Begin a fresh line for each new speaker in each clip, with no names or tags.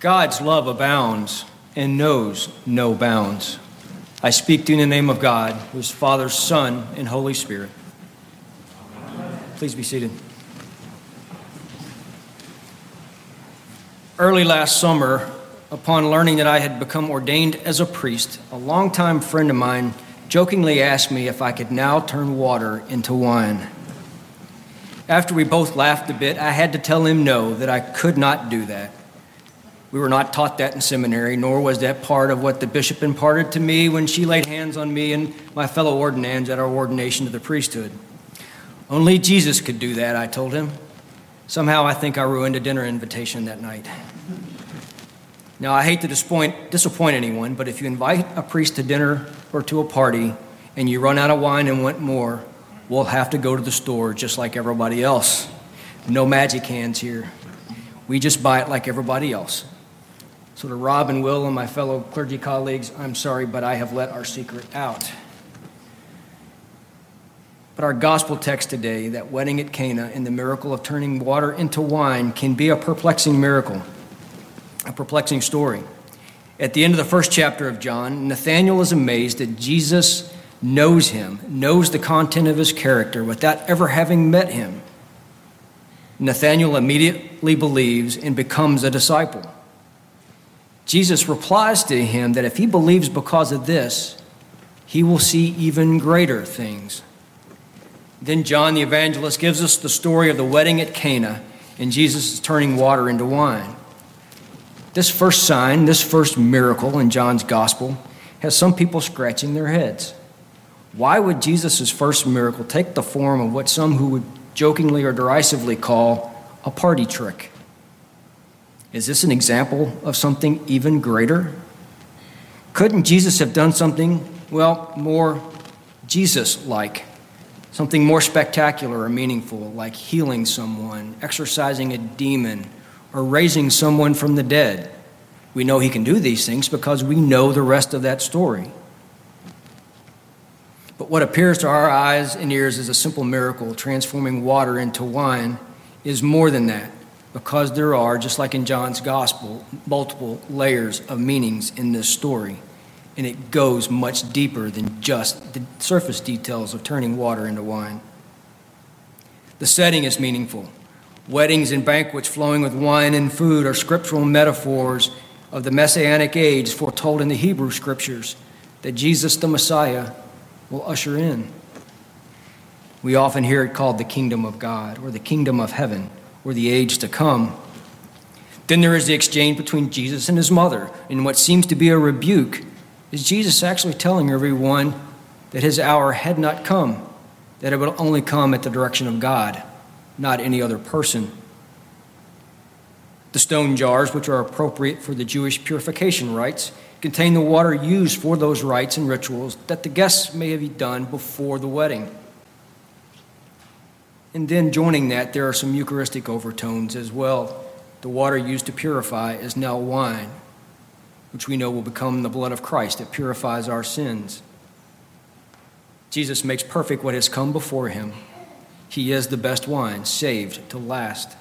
God's love abounds and knows no bounds. I speak to you in the name of God, who is Father, Son, and Holy Spirit. Please be seated. Early last summer, upon learning that I had become ordained as a priest, a longtime friend of mine jokingly asked me if I could now turn water into wine. After we both laughed a bit, I had to tell him no, that I could not do that. We were not taught that in seminary, nor was that part of what the bishop imparted to me when she laid hands on me and my fellow ordinands at our ordination to the priesthood. Only Jesus could do that, I told him. Somehow I think I ruined a dinner invitation that night. Now, I hate to disappoint, disappoint anyone, but if you invite a priest to dinner or to a party and you run out of wine and want more, we'll have to go to the store just like everybody else. No magic hands here. We just buy it like everybody else. So, to Rob and Will and my fellow clergy colleagues, I'm sorry, but I have let our secret out. But our gospel text today, that wedding at Cana and the miracle of turning water into wine, can be a perplexing miracle a perplexing story. At the end of the first chapter of John, Nathanael is amazed that Jesus knows him, knows the content of his character without ever having met him. Nathanael immediately believes and becomes a disciple. Jesus replies to him that if he believes because of this, he will see even greater things. Then John the evangelist gives us the story of the wedding at Cana and Jesus is turning water into wine. This first sign, this first miracle in John's gospel, has some people scratching their heads. Why would Jesus' first miracle take the form of what some who would jokingly or derisively call a party trick? Is this an example of something even greater? Couldn't Jesus have done something, well, more Jesus like? Something more spectacular or meaningful, like healing someone, exorcising a demon, or raising someone from the dead. We know he can do these things because we know the rest of that story. But what appears to our eyes and ears as a simple miracle, transforming water into wine, is more than that because there are, just like in John's gospel, multiple layers of meanings in this story. And it goes much deeper than just the surface details of turning water into wine. The setting is meaningful. Weddings and banquets flowing with wine and food are scriptural metaphors of the messianic age foretold in the Hebrew scriptures that Jesus the Messiah will usher in. We often hear it called the kingdom of God or the kingdom of heaven or the age to come. Then there is the exchange between Jesus and his mother. In what seems to be a rebuke, is Jesus actually telling everyone that his hour had not come, that it would only come at the direction of God not any other person. The stone jars, which are appropriate for the Jewish purification rites, contain the water used for those rites and rituals that the guests may have done before the wedding. And then joining that, there are some Eucharistic overtones as well. The water used to purify is now wine, which we know will become the blood of Christ. that purifies our sins. Jesus makes perfect what has come before him he is the best wine, saved to last.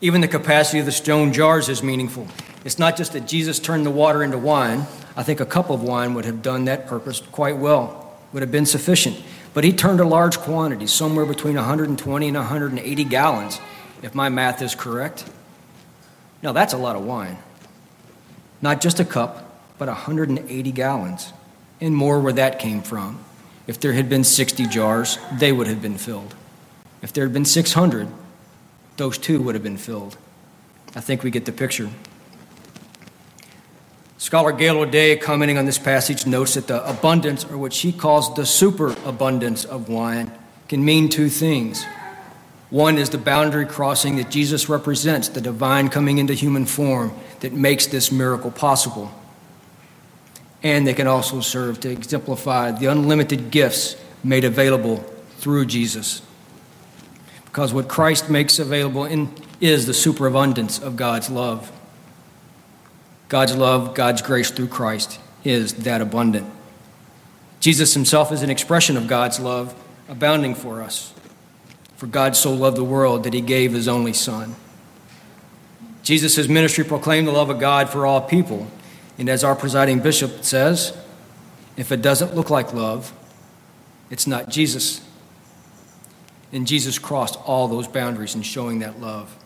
Even the capacity of the stone jars is meaningful. It's not just that Jesus turned the water into wine. I think a cup of wine would have done that purpose quite well, would have been sufficient. But he turned a large quantity, somewhere between 120 and 180 gallons, if my math is correct. Now, that's a lot of wine. Not just a cup, but 180 gallons, and more where that came from. If there had been 60 jars, they would have been filled. If there had been 600, those too would have been filled. I think we get the picture. Scholar Gail O'Day, commenting on this passage, notes that the abundance, or what she calls the superabundance of wine, can mean two things. One is the boundary crossing that Jesus represents, the divine coming into human form that makes this miracle possible and they can also serve to exemplify the unlimited gifts made available through Jesus. Because what Christ makes available in, is the superabundance of God's love. God's love, God's grace through Christ is that abundant. Jesus himself is an expression of God's love abounding for us. For God so loved the world that he gave his only Son. Jesus' ministry proclaimed the love of God for all people. And as our presiding bishop says, if it doesn't look like love, it's not Jesus. And Jesus crossed all those boundaries in showing that love.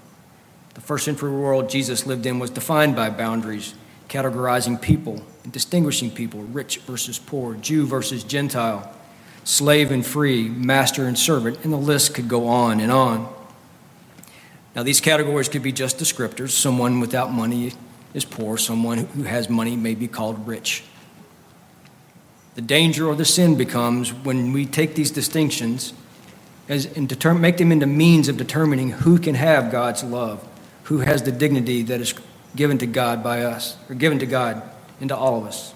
The first century world Jesus lived in was defined by boundaries, categorizing people and distinguishing people rich versus poor, Jew versus Gentile, slave and free, master and servant, and the list could go on and on. Now, these categories could be just descriptors. Someone without money is poor, someone who has money may be called rich. The danger or the sin becomes when we take these distinctions as, and determine, make them into means of determining who can have God's love, who has the dignity that is given to God by us, or given to God into all of us.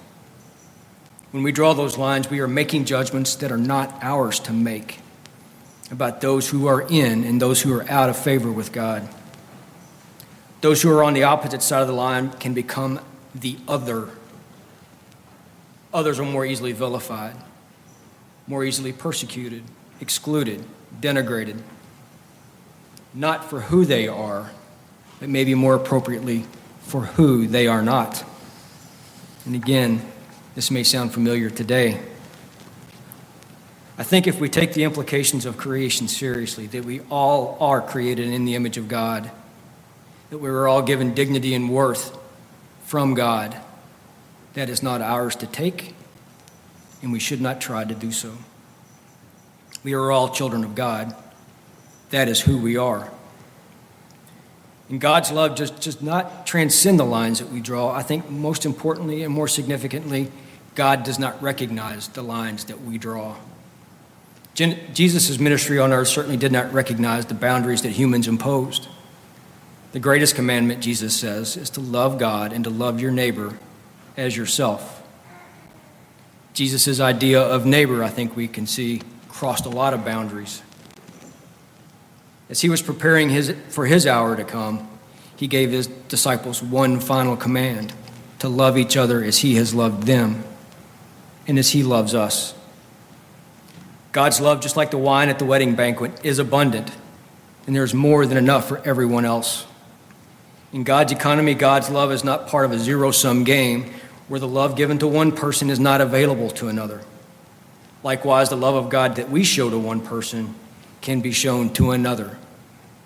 When we draw those lines, we are making judgments that are not ours to make about those who are in and those who are out of favor with God. Those who are on the opposite side of the line can become the other. Others are more easily vilified, more easily persecuted, excluded, denigrated, not for who they are, but maybe more appropriately, for who they are not. And again, this may sound familiar today. I think if we take the implications of creation seriously, that we all are created in the image of God, that we were all given dignity and worth from God, that is not ours to take, and we should not try to do so. We are all children of God. That is who we are. And God's love just does not transcend the lines that we draw. I think most importantly and more significantly, God does not recognize the lines that we draw. Jesus' ministry on earth certainly did not recognize the boundaries that humans imposed. The greatest commandment, Jesus says, is to love God and to love your neighbor as yourself. Jesus' idea of neighbor, I think we can see, crossed a lot of boundaries. As he was preparing his, for his hour to come, he gave his disciples one final command to love each other as he has loved them and as he loves us. God's love, just like the wine at the wedding banquet, is abundant, and there's more than enough for everyone else. In God's economy, God's love is not part of a zero sum game where the love given to one person is not available to another. Likewise, the love of God that we show to one person can be shown to another,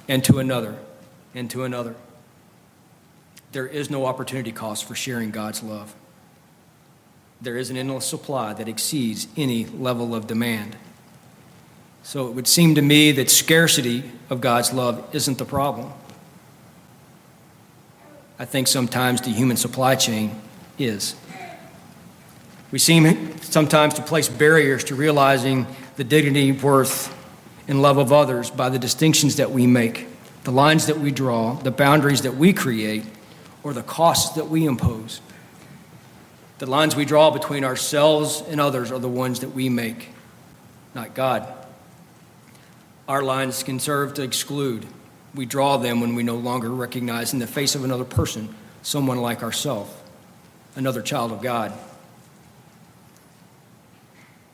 and to another, and to another. There is no opportunity cost for sharing God's love. There is an endless supply that exceeds any level of demand. So it would seem to me that scarcity of God's love isn't the problem. I think sometimes the human supply chain is. We seem sometimes to place barriers to realizing the dignity, worth, and love of others by the distinctions that we make, the lines that we draw, the boundaries that we create, or the costs that we impose. The lines we draw between ourselves and others are the ones that we make, not God. Our lines can serve to exclude. We draw them when we no longer recognize in the face of another person someone like ourselves, another child of God.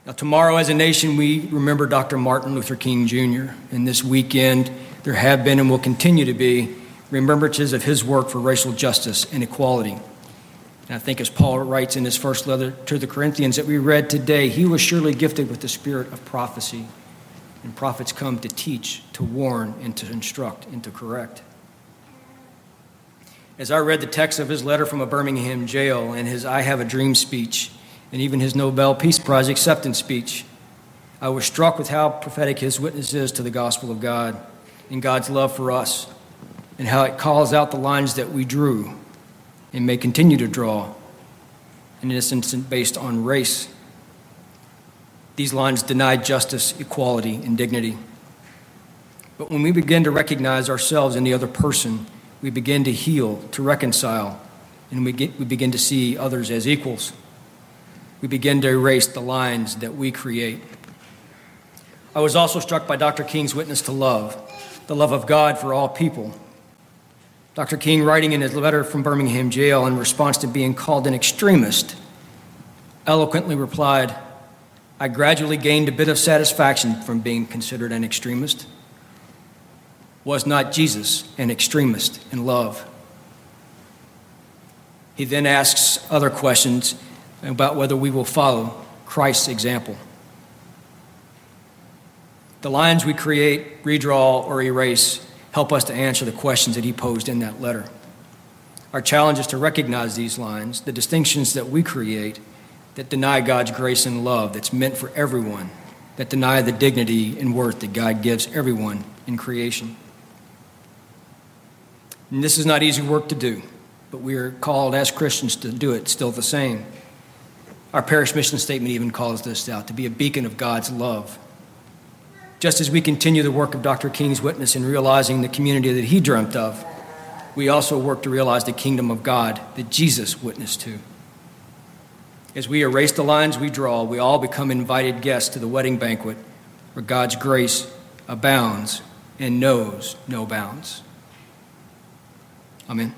Now, tomorrow, as a nation, we remember Dr. Martin Luther King Jr., and this weekend, there have been and will continue to be remembrances of his work for racial justice and equality. And I think, as Paul writes in his first letter to the Corinthians that we read today, he was surely gifted with the spirit of prophecy and prophets come to teach, to warn, and to instruct, and to correct. As I read the text of his letter from a Birmingham jail and his I Have a Dream speech, and even his Nobel Peace Prize acceptance speech, I was struck with how prophetic his witness is to the gospel of God and God's love for us, and how it calls out the lines that we drew and may continue to draw, in this instance based on race these lines deny justice, equality, and dignity. But when we begin to recognize ourselves in the other person, we begin to heal, to reconcile, and we, get, we begin to see others as equals. We begin to erase the lines that we create. I was also struck by Dr. King's witness to love, the love of God for all people. Dr. King, writing in his letter from Birmingham jail in response to being called an extremist, eloquently replied, I gradually gained a bit of satisfaction from being considered an extremist. Was not Jesus an extremist in love? He then asks other questions about whether we will follow Christ's example. The lines we create, redraw, or erase help us to answer the questions that he posed in that letter. Our challenge is to recognize these lines, the distinctions that we create that deny God's grace and love that's meant for everyone, that deny the dignity and worth that God gives everyone in creation. And this is not easy work to do, but we are called as Christians to do it still the same. Our parish mission statement even calls this out to be a beacon of God's love. Just as we continue the work of Dr. King's witness in realizing the community that he dreamt of, we also work to realize the kingdom of God that Jesus witnessed to. As we erase the lines we draw, we all become invited guests to the wedding banquet where God's grace abounds and knows no bounds. Amen.